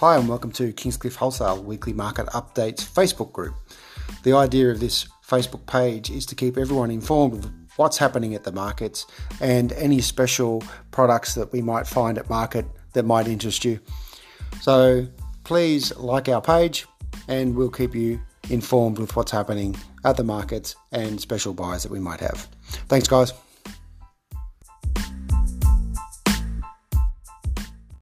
Hi, and welcome to Kingscliff Wholesale Weekly Market Updates Facebook group. The idea of this Facebook page is to keep everyone informed of what's happening at the markets and any special products that we might find at market that might interest you. So please like our page and we'll keep you informed with what's happening at the markets and special buys that we might have. Thanks, guys.